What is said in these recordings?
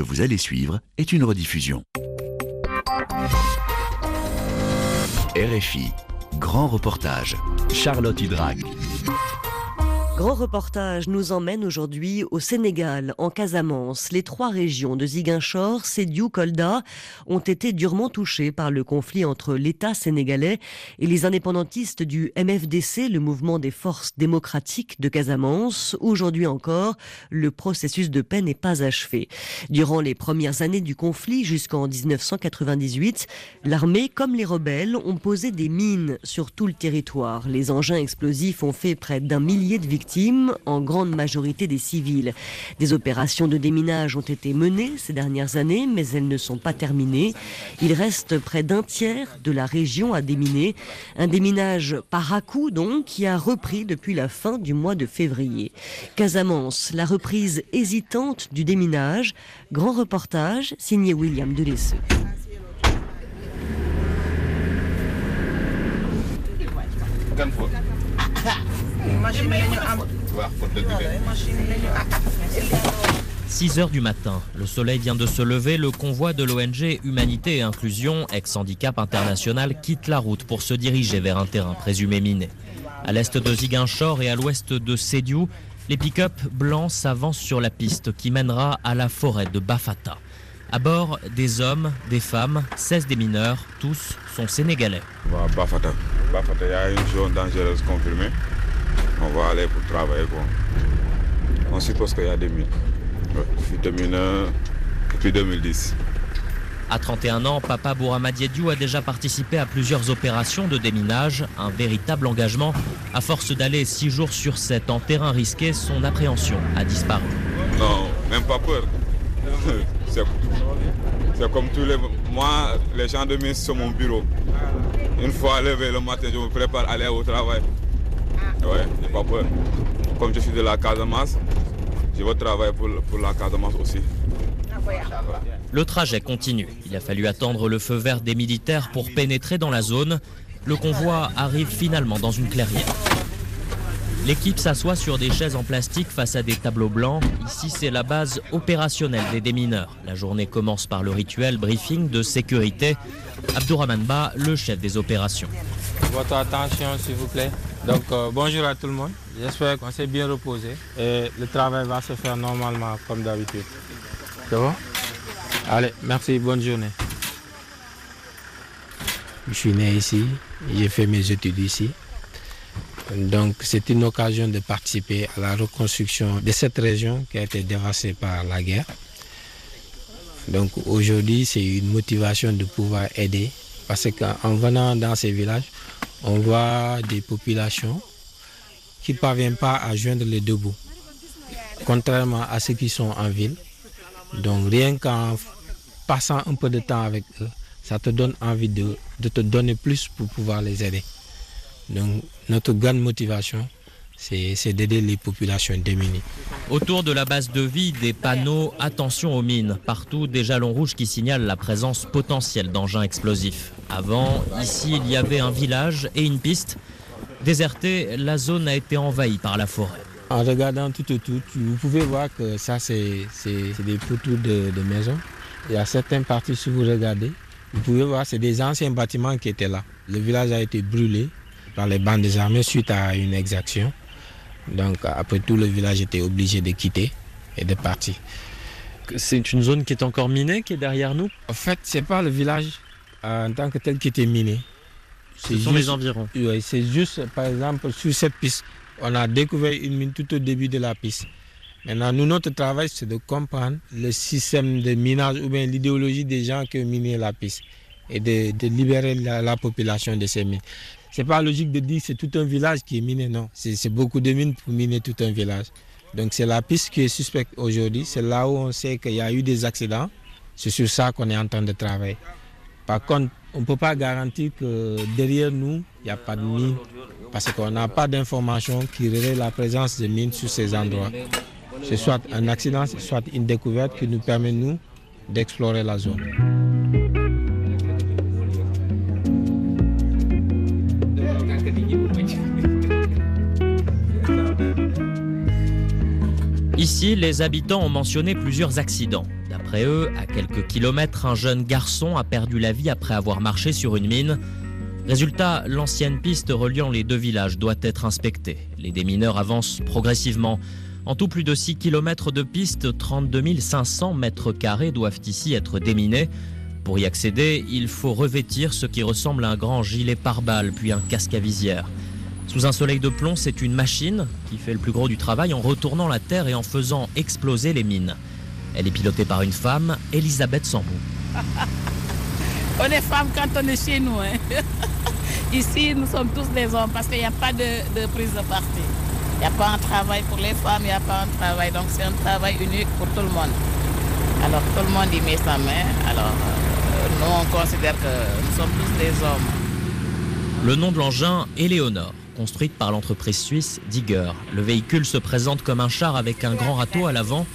vous allez suivre est une rediffusion. RFI, grand reportage. Charlotte Hydrac. Grand reportage nous emmène aujourd'hui au Sénégal, en Casamance. Les trois régions de Ziguinchor, Sédiou, Kolda ont été durement touchées par le conflit entre l'État sénégalais et les indépendantistes du MFDC, le mouvement des forces démocratiques de Casamance. Aujourd'hui encore, le processus de paix n'est pas achevé. Durant les premières années du conflit, jusqu'en 1998, l'armée comme les rebelles ont posé des mines sur tout le territoire. Les engins explosifs ont fait près d'un millier de victimes en grande majorité des civils. Des opérations de déminage ont été menées ces dernières années, mais elles ne sont pas terminées. Il reste près d'un tiers de la région à déminer. Un déminage par à coup, donc, qui a repris depuis la fin du mois de février. Casamance, la reprise hésitante du déminage. Grand reportage signé William Delesseux. « 6 heures du matin, le soleil vient de se lever, le convoi de l'ONG Humanité et Inclusion, ex-handicap international, quitte la route pour se diriger vers un terrain présumé miné. À l'est de Ziguinchor et à l'ouest de Sédiou, les pick-up blancs s'avancent sur la piste qui mènera à la forêt de Bafata. À bord, des hommes, des femmes, 16 des mineurs, tous sont sénégalais. On va aller pour travailler. Quoi. On suppose qu'il y a des mines. Je suis mineurs depuis 2010. À 31 ans, Papa Bouramadiediou a déjà participé à plusieurs opérations de déminage, un véritable engagement. À force d'aller 6 jours sur 7 en terrain risqué, son appréhension a disparu. Non, même pas peur. C'est comme tous les mois, les gens de sur mon bureau. Une fois levé le matin, je me prépare à aller au travail. Ouais, j'ai pas peur. Comme je suis de la Casamance, je vais travailler pour, pour la Casamance aussi. Le trajet continue. Il a fallu attendre le feu vert des militaires pour pénétrer dans la zone. Le convoi arrive finalement dans une clairière. L'équipe s'assoit sur des chaises en plastique face à des tableaux blancs. Ici, c'est la base opérationnelle des démineurs. La journée commence par le rituel briefing de sécurité. Abdourahman Ba, le chef des opérations. Votre attention, s'il vous plaît. Donc, euh, bonjour à tout le monde. J'espère qu'on s'est bien reposé et le travail va se faire normalement comme d'habitude. C'est bon Allez, merci, bonne journée. Je suis né ici, j'ai fait mes études ici. Donc c'est une occasion de participer à la reconstruction de cette région qui a été dévastée par la guerre. Donc aujourd'hui c'est une motivation de pouvoir aider parce qu'en venant dans ces villages, on voit des populations qui ne parviennent pas à joindre les deux bouts, contrairement à ceux qui sont en ville. Donc rien qu'en passant un peu de temps avec eux, ça te donne envie de, te donner plus pour pouvoir les aider. Donc notre grande motivation, c'est d'aider les populations démunies. Autour de la base de vie, des panneaux Attention aux mines. Partout, des jalons rouges qui signalent la présence potentielle d'engins explosifs. Avant, ici, il y avait un village et une piste. Désertée, la zone a été envahie par la forêt. En regardant tout autour, vous pouvez voir que ça, c'est des poteaux de, de maisons. Il y a certaines parties, si vous regardez, vous pouvez voir, c'est des anciens bâtiments qui étaient là. Le village a été brûlé par les bandes armées suite à une exaction. Donc après tout, le village était obligé de quitter et de partir. C'est une zone qui est encore minée, qui est derrière nous? En fait, ce n'est pas le village en tant que tel qui était miné. Ce sont les environs. Oui, c'est juste, par exemple, sur cette piste, on a découvert une mine tout au début de la piste. Maintenant, nous, notre travail, c'est de comprendre le système de minage ou bien l'idéologie des gens qui ont miné la piste et de, libérer la, population de ces mines. Ce n'est pas logique de dire que c'est tout un village qui est miné, non. C'est beaucoup de mines pour miner tout un village. Donc c'est la piste qui est suspecte aujourd'hui. C'est là où on sait qu'il y a eu des accidents. C'est sur ça qu'on est en train de travailler. Par contre, on ne peut pas garantir que derrière nous, il n'y a pas de mines. Parce qu'on n'a pas d'informations qui révèlent la présence de mines sur ces endroits. C'est soit un accident, soit une découverte qui nous permet, nous, d'explorer la zone. Ici, les habitants ont mentionné plusieurs accidents. Après eux, à quelques kilomètres, un jeune garçon a perdu la vie après avoir marché sur une mine. Résultat, l'ancienne piste reliant les deux villages doit être inspectée. Les démineurs avancent progressivement. En tout, plus de 6 km de piste, 32 500 mètres carrés doivent ici être déminés. Pour y accéder, il faut revêtir ce qui ressemble à un grand gilet pare-balles, puis un casque à visière. Sous un soleil de plomb, c'est une machine qui fait le plus gros du travail en retournant la terre et en faisant exploser les mines. Elle est pilotée par une femme, Elisabeth Sambou. on est femmes quand on est chez nous. Hein. Ici, nous sommes tous des hommes parce qu'il n'y a pas de, prise de parti. Il n'y a pas un travail pour les femmes, il n'y a pas un travail. Donc c'est un travail unique pour tout le monde. Alors tout le monde y met sa main. Alors euh, nous, on considère que nous sommes tous des hommes. Le nom de l'engin, Éléonore construite par l'entreprise suisse Digger. Le véhicule se présente comme un char avec un grand râteau à l'avant.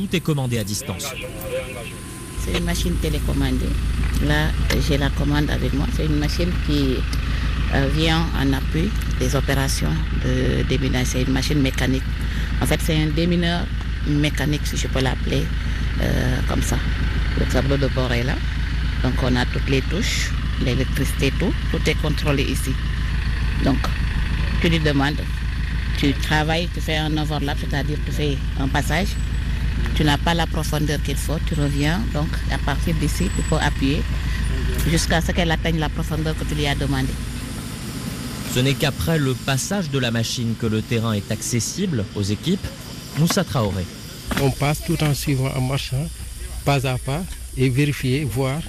Tout est commandé à distance. C'est une machine télécommandée. Là, j'ai la commande avec moi. C'est une machine qui euh, vient en appui des opérations de déminage. C'est une machine mécanique. En fait, c'est un démineur mécanique, si je peux l'appeler euh, comme ça. Le tableau de bord est là. Donc, on a toutes les touches, l'électricité, tout. Tout est contrôlé ici. Donc, tu lui demandes, tu travailles, tu fais un overlap, c'est-à-dire tu fais un passage, tu n'as pas la profondeur qu'il faut, tu reviens, donc à partir d'ici, tu peux appuyer jusqu'à ce qu'elle atteigne la profondeur que tu lui as demandé. Ce n'est qu'après le passage de la machine que le terrain est accessible aux équipes. Moussa Traoré. On passe tout en suivant, en marchant, pas à pas, et vérifier, voir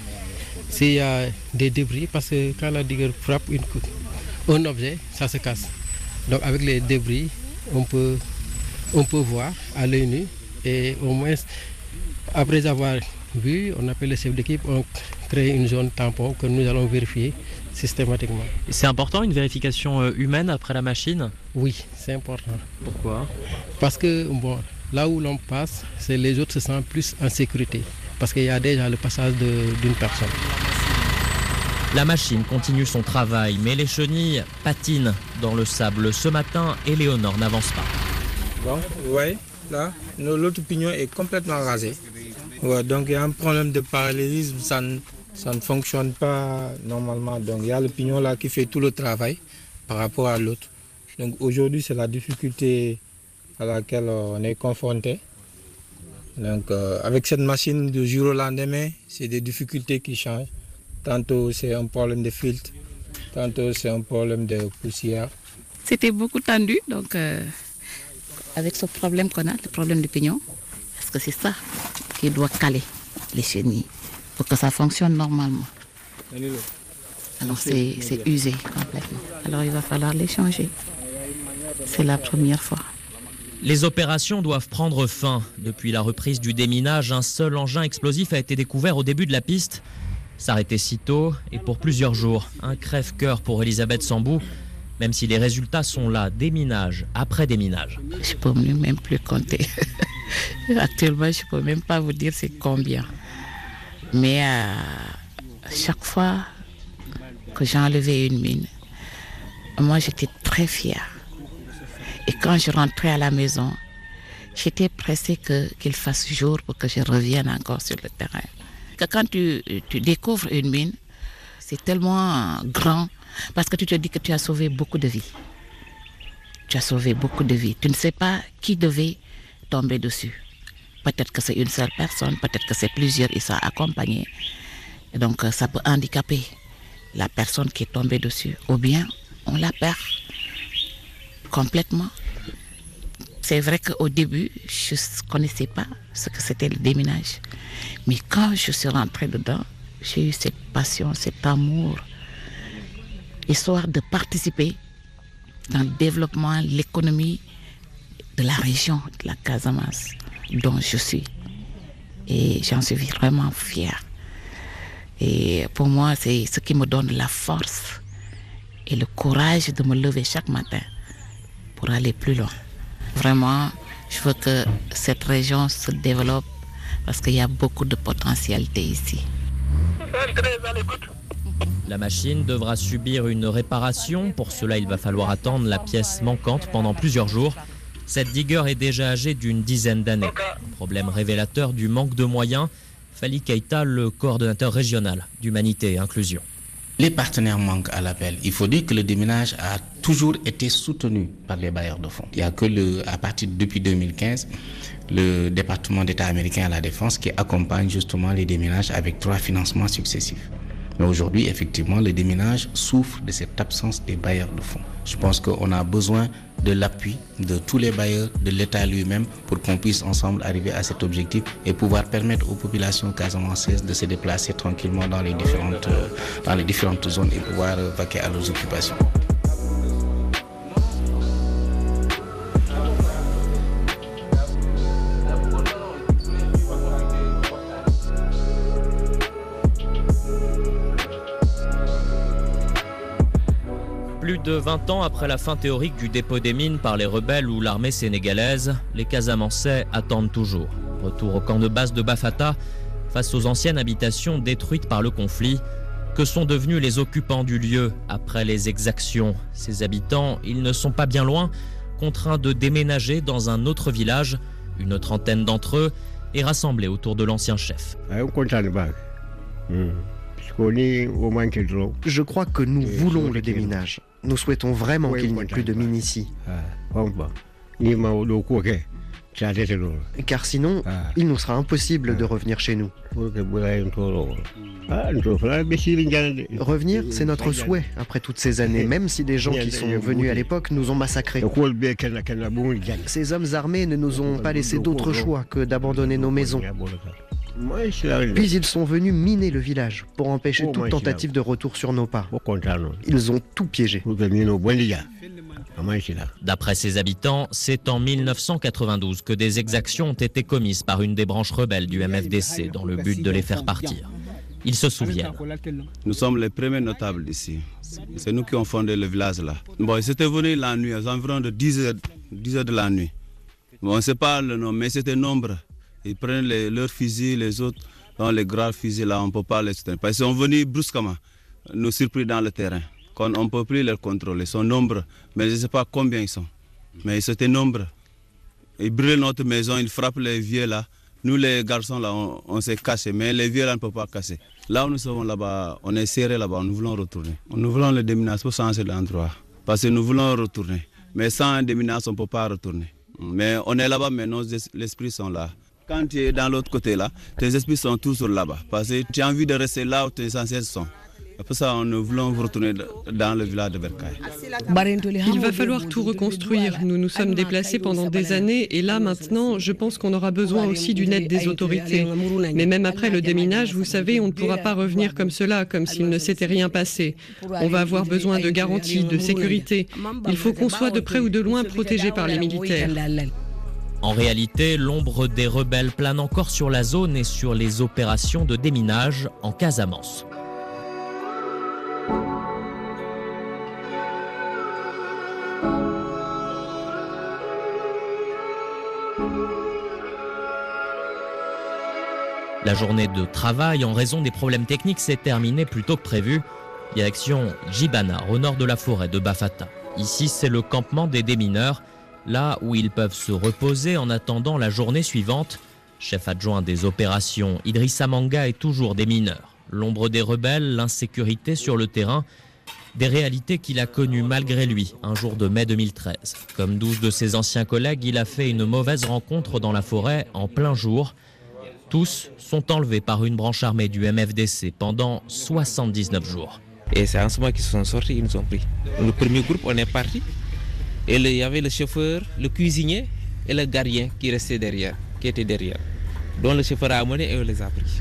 s'il y a des débris, parce que quand la digue frappe une, un objet, ça se casse. Donc avec les débris, on peut, on peut voir à l'œil nu et au moins, après avoir vu, on appelle le chef d'équipe, on crée une zone tampon que nous allons vérifier systématiquement. C'est important une vérification euh, humaine après la machine? Oui, c'est important. Pourquoi? Parce que bon, là où l'on passe, c'est les autres se sentent plus en sécurité. Parce qu'il y a déjà le passage d'une personne. La machine continue son travail, mais les chenilles patinent dans le sable. Ce matin, Éléonore n'avance pas. Bon, ouais, là, l'autre pignon est complètement rasé. donc il y a un problème de parallélisme, ça ne, fonctionne pas normalement. Donc il y a le pignon là qui fait tout le travail par rapport à l'autre. Donc aujourd'hui, c'est la difficulté à laquelle on est confronté. Donc euh, avec cette machine de jour au lendemain, c'est des difficultés qui changent. Tantôt c'est un problème de filtre, tantôt c'est un problème de poussière. C'était beaucoup tendu, donc euh, avec ce problème qu'on a, le problème du pignon, parce que c'est ça qui doit caler les chenilles pour que ça fonctionne normalement. Alors c'est usé complètement. Alors il va falloir les changer. C'est la première fois. Les opérations doivent prendre fin. Depuis la reprise du déminage, un seul engin explosif a été découvert au début de la piste. S'arrêter si tôt et pour plusieurs jours. Un crève-cœur pour Elisabeth Sambou, même si les résultats sont là, déminage après déminage. Je peux même plus compter. Actuellement, je ne peux même pas vous dire c'est combien. Mais euh, chaque fois que j'ai enlevé une mine, moi j'étais très fière. Et quand je rentrais à la maison, j'étais pressée qu'il fasse jour pour que je revienne encore sur le terrain quand tu, découvres une mine, c'est tellement grand parce que tu te dis que tu as sauvé beaucoup de vies. Tu as sauvé beaucoup de vies. Tu ne sais pas qui devait tomber dessus. Peut-être que c'est une seule personne, peut-être que c'est plusieurs, ils sont accompagnés. Donc euh, ça peut handicaper la personne qui est tombée dessus. Ou bien on la perd complètement. C'est vrai qu'au début, je ne connaissais pas ce que c'était le déminage. Mais quand je suis rentrée dedans, j'ai eu cette passion, cet amour, histoire de participer dans le développement, l'économie de la région de la Casamance dont je suis. Et j'en suis vraiment fière. Et pour moi, c'est ce qui me donne la force et le courage de me lever chaque matin pour aller plus loin. Vraiment, je veux que cette région se développe parce qu'il y a beaucoup de potentialité ici. La machine devra subir une réparation. Pour cela, il va falloir attendre la pièce manquante pendant plusieurs jours. Cette digger est déjà âgée d'une dizaine d'années. Problème révélateur du manque de moyens. Fali Keita, le coordonnateur régional d'Humanité et Inclusion. Les partenaires manquent à l'appel. Il faut dire que le déminage a toujours été soutenu par les bailleurs de fonds. Il n'y a que à partir depuis 2015, le département d'État américain à la défense qui accompagne justement les déminages avec trois financements successifs. Mais aujourd'hui, effectivement, le déminage souffre de cette absence des bailleurs de fonds. Je pense qu'on a besoin de l'appui de tous les bailleurs, de l'État lui-même, pour qu'on puisse ensemble arriver à cet objectif et pouvoir permettre aux populations casamancaises de se déplacer tranquillement dans les différentes, euh, dans les différentes zones et pouvoir euh, vaquer à leurs occupations. De 20 ans après la fin théorique du dépôt des mines par les rebelles ou l'armée sénégalaise, les Casamançais attendent toujours. Retour au camp de base de Bafata, face aux anciennes habitations détruites par le conflit. Que sont devenus les occupants du lieu après les exactions Ces habitants, ils ne sont pas bien loin, contraints de déménager dans un autre village. Une trentaine d'entre eux est rassemblée autour de l'ancien chef. Je crois que nous voulons le déminage. Nous souhaitons vraiment qu'il n'y ait plus de mines ici. Car sinon, il nous sera impossible de revenir chez nous. Revenir, c'est notre souhait. Après toutes ces années, même si des gens qui sont venus à l'époque nous ont massacrés. Ces hommes armés ne nous ont pas laissé d'autre choix que d'abandonner nos maisons. Puis ils sont venus miner le village pour empêcher toute tentative de retour sur nos pas. Ils ont tout piégé. D'après ses habitants, c'est en 1992 que des exactions ont été commises par une des branches rebelles du MFDC dans le but de les faire partir. Ils se souviennent. Nous sommes les premiers notables ici. C'est nous qui avons fondé le village là. Bon, ils étaient venus la nuit, aux environs de 10 heures, 10 heures de la nuit. Bon, on ne sait pas le nom, mais c'était nombre. Ils prennent leurs fusils, les autres, dans les grands fusils là, on ne peut pas les soutenir. Parce qu'ils sont venus brusquement, nous surpris dans le terrain. on ne peut plus les contrôler. Ils sont nombreux, mais je ne sais pas combien ils sont. Mais ils étaient nombreux. Ils brûlent notre maison, ils frappent les vieux là. Nous, les garçons là, on, s'est cachés, mais les vieux là ne peuvent pas casser. Là où nous sommes là-bas, on est serré là-bas, nous voulons retourner. Nous voulons le déminage pour changer d'endroit. Parce que nous voulons retourner. Mais sans déminage, on ne peut pas retourner. Mais on est là-bas, mais nos esprits sont là. Quand tu es dans l'autre côté là, tes esprits sont toujours là-bas. Parce que tu as envie de rester là où tes ancêtres sont. Pour ça, nous voulons retourner dans le village de Berkay. Il va falloir tout reconstruire. Nous nous sommes déplacés pendant des années et là maintenant, je pense qu'on aura besoin aussi d'une aide des autorités. Mais même après le déminage, vous savez, on ne pourra pas revenir comme cela, comme s'il ne s'était rien passé. On va avoir besoin de garanties, de sécurité. Il faut qu'on soit de près ou de loin protégé par les militaires. En réalité, l'ombre des rebelles plane encore sur la zone et sur les opérations de déminage en Casamance. La journée de travail, en raison des problèmes techniques, s'est terminée plus tôt que prévu. Direction Jibana, au nord de la forêt de Bafata. Ici, c'est le campement des démineurs, là où ils peuvent se reposer en attendant la journée suivante. Chef adjoint des opérations, Idrissa Manga est toujours démineur. L'ombre des rebelles, l'insécurité sur le terrain, des réalités qu'il a connues malgré lui un jour de mai 2013. Comme douze de ses anciens collègues, il a fait une mauvaise rencontre dans la forêt en plein jour. Tous sont enlevés par une branche armée du MFDC pendant 79 jours. Et c'est en ce moment qu'ils sont sortis, ils nous ont pris. Le premier groupe, on est parti. Et il y avait le chauffeur, le cuisinier et le gardien qui restaient derrière, qui étaient derrière. Donc le chauffeur a amené et on les a pris.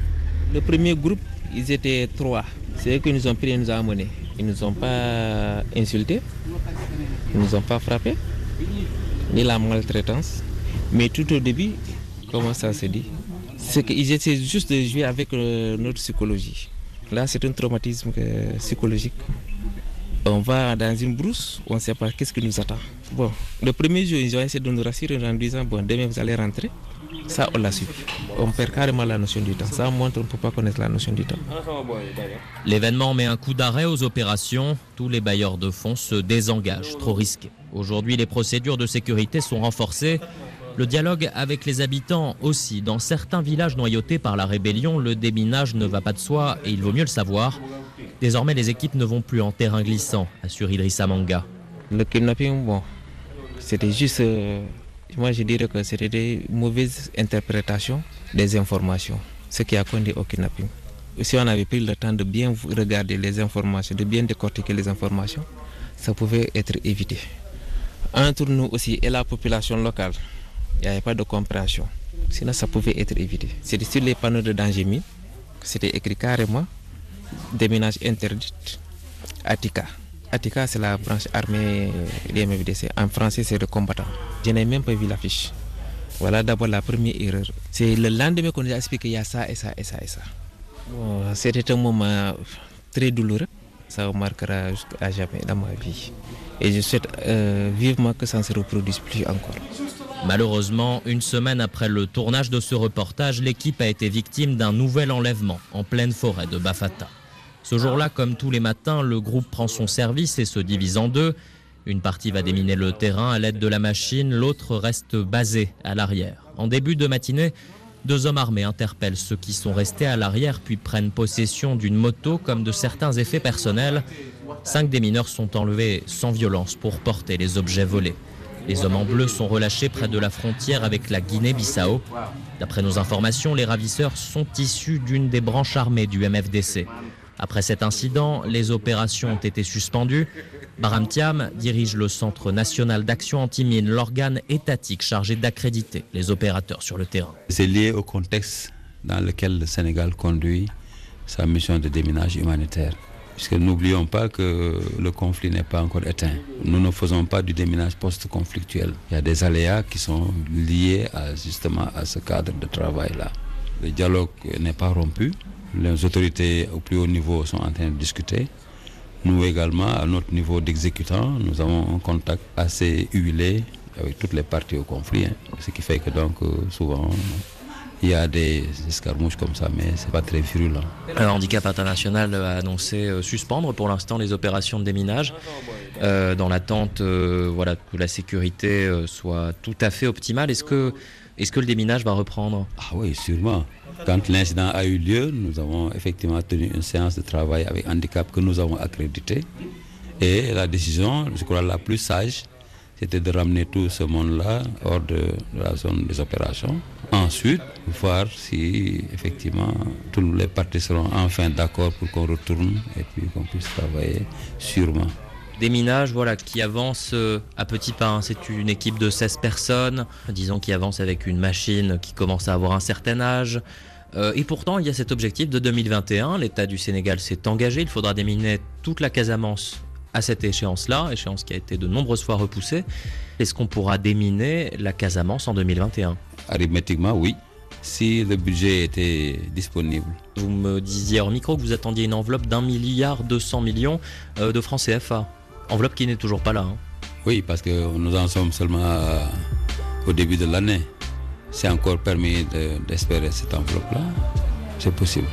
Le premier groupe, ils étaient trois. C'est eux qui nous ont pris et nous ont amenés. Ils ne nous ont pas insultés, ils ne nous ont pas frappés, ni la maltraitance. Mais tout au début, comment ça se dit? C'est qu'ils essaient juste de jouer avec euh, notre psychologie. Là, c'est un traumatisme euh, psychologique. On va dans une brousse, on ne sait pas qu'est-ce qui nous attend. Bon, le premier jour, ils ont essayé de nous rassurer en disant Bon, demain vous allez rentrer. Ça, on l'a su. On perd carrément la notion du temps. Ça montre qu'on ne peut pas connaître la notion du temps. L'événement met un coup d'arrêt aux opérations. Tous les bailleurs de fonds se désengagent. Trop risqué. Aujourd'hui, les procédures de sécurité sont renforcées. Le dialogue avec les habitants aussi. Dans certains villages noyautés par la rébellion, le déminage ne va pas de soi et il vaut mieux le savoir. Désormais, les équipes ne vont plus en terrain glissant, assure Idrissa Manga. Le kidnapping, bon, c'était juste, euh, moi je dirais que c'était des mauvaises interprétations des informations, ce qui a conduit au kidnapping. Si on avait pris le temps de bien regarder les informations, de bien décortiquer les informations, ça pouvait être évité. Entre nous aussi et la population locale, il n'y avait pas de compréhension. Sinon, ça pouvait être évité. C'était sur les panneaux de danger mis, c'était écrit carrément déménage interdit, Attica. Attica, c'est la branche armée des MFDC. En français, c'est le combattant. Je n'ai même pas vu l'affiche. Voilà d'abord la première erreur. C'est le lendemain qu'on a expliqué qu'il y a ça et ça et ça et ça. C'était un moment très douloureux. Ça marquera à jamais dans ma vie. Et je souhaite euh, vivement que ça ne se reproduise plus encore. Malheureusement, une semaine après le tournage de ce reportage, l'équipe a été victime d'un nouvel enlèvement en pleine forêt de Bafata. Ce jour-là, comme tous les matins, le groupe prend son service et se divise en deux. Une partie va déminer le terrain à l'aide de la machine, l'autre reste basée à l'arrière. En début de matinée, deux hommes armés interpellent ceux qui sont restés à l'arrière puis prennent possession d'une moto comme de certains effets personnels. Cinq des mineurs sont enlevés sans violence pour porter les objets volés. Les hommes en bleu sont relâchés près de la frontière avec la Guinée-Bissau. D'après nos informations, les ravisseurs sont issus d'une des branches armées du MFDC. Après cet incident, les opérations ont été suspendues. Baram Thiam dirige le Centre national d'action anti-mine, l'organe étatique chargé d'accréditer les opérateurs sur le terrain. C'est lié au contexte dans lequel le Sénégal conduit sa mission de déminage humanitaire. Puisque n'oublions pas que le conflit n'est pas encore éteint. Nous ne faisons pas du déminage post-conflictuel. Il y a des aléas qui sont liés justement à ce cadre de travail-là. Le dialogue n'est pas rompu. Les autorités au plus haut niveau sont en train de discuter. Nous également, à notre niveau d'exécutant, nous avons un contact assez huilé avec toutes les parties au conflit. Hein. Ce qui fait que donc euh, souvent il y a des escarmouches comme ça, mais c'est pas très virulent. Le handicap international a annoncé euh, suspendre pour l'instant les opérations de déminage, euh, dans l'attente voilà, que la sécurité soit tout à fait optimale. Est-ce que, est que le déminage va reprendre? Ah oui, sûrement. Quand l'incident a eu lieu, nous avons effectivement tenu une séance de travail avec handicap que nous avons accrédité. Et la décision, je crois la plus sage, c'était de ramener tout ce monde-là hors de, la zone des opérations. Ensuite, voir si effectivement tous les parties seront enfin d'accord pour qu'on retourne et puis qu'on puisse travailler sûrement des minages voilà, qui avancent euh, à petits pas. Hein. C'est une équipe de 16 personnes, disons, qui avance avec une machine qui commence à avoir un certain âge. Euh, et pourtant, il y a cet objectif de 2021. L'État du Sénégal s'est engagé. Il faudra déminer toute la Casamance à cette échéance-là, échéance qui a été de nombreuses fois repoussée. Est-ce qu'on pourra déminer la Casamance en 2021 Arithmétiquement, oui, si le budget était disponible. Vous me disiez au micro que vous attendiez une enveloppe d'un milliard 200 millions euh, de francs CFA. Enveloppe qui n'est toujours pas là. Hein. Oui, parce que nous en sommes seulement au début de l'année c'est encore permis d'espérer cette enveloppe-là, c'est possible.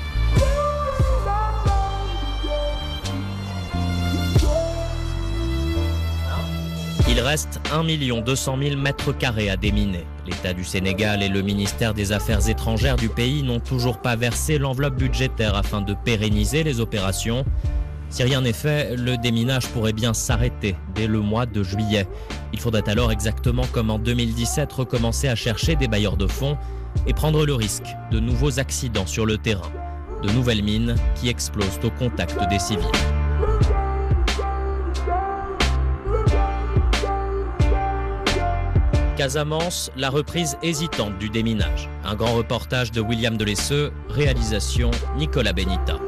Il reste 1 200 000 mètres carrés à déminer. L'État du Sénégal et le ministère des Affaires étrangères du pays n'ont toujours pas versé l'enveloppe budgétaire afin de pérenniser les opérations. Si rien n'est fait, le déminage pourrait bien s'arrêter dès le mois de juillet. Il faudrait alors exactement comme en 2017 recommencer à chercher des bailleurs de fonds et prendre le risque de nouveaux accidents sur le terrain, de nouvelles mines qui explosent au contact des civils. Casamance, la reprise hésitante du déminage. Un grand reportage de William Delesseux, réalisation Nicolas Benita.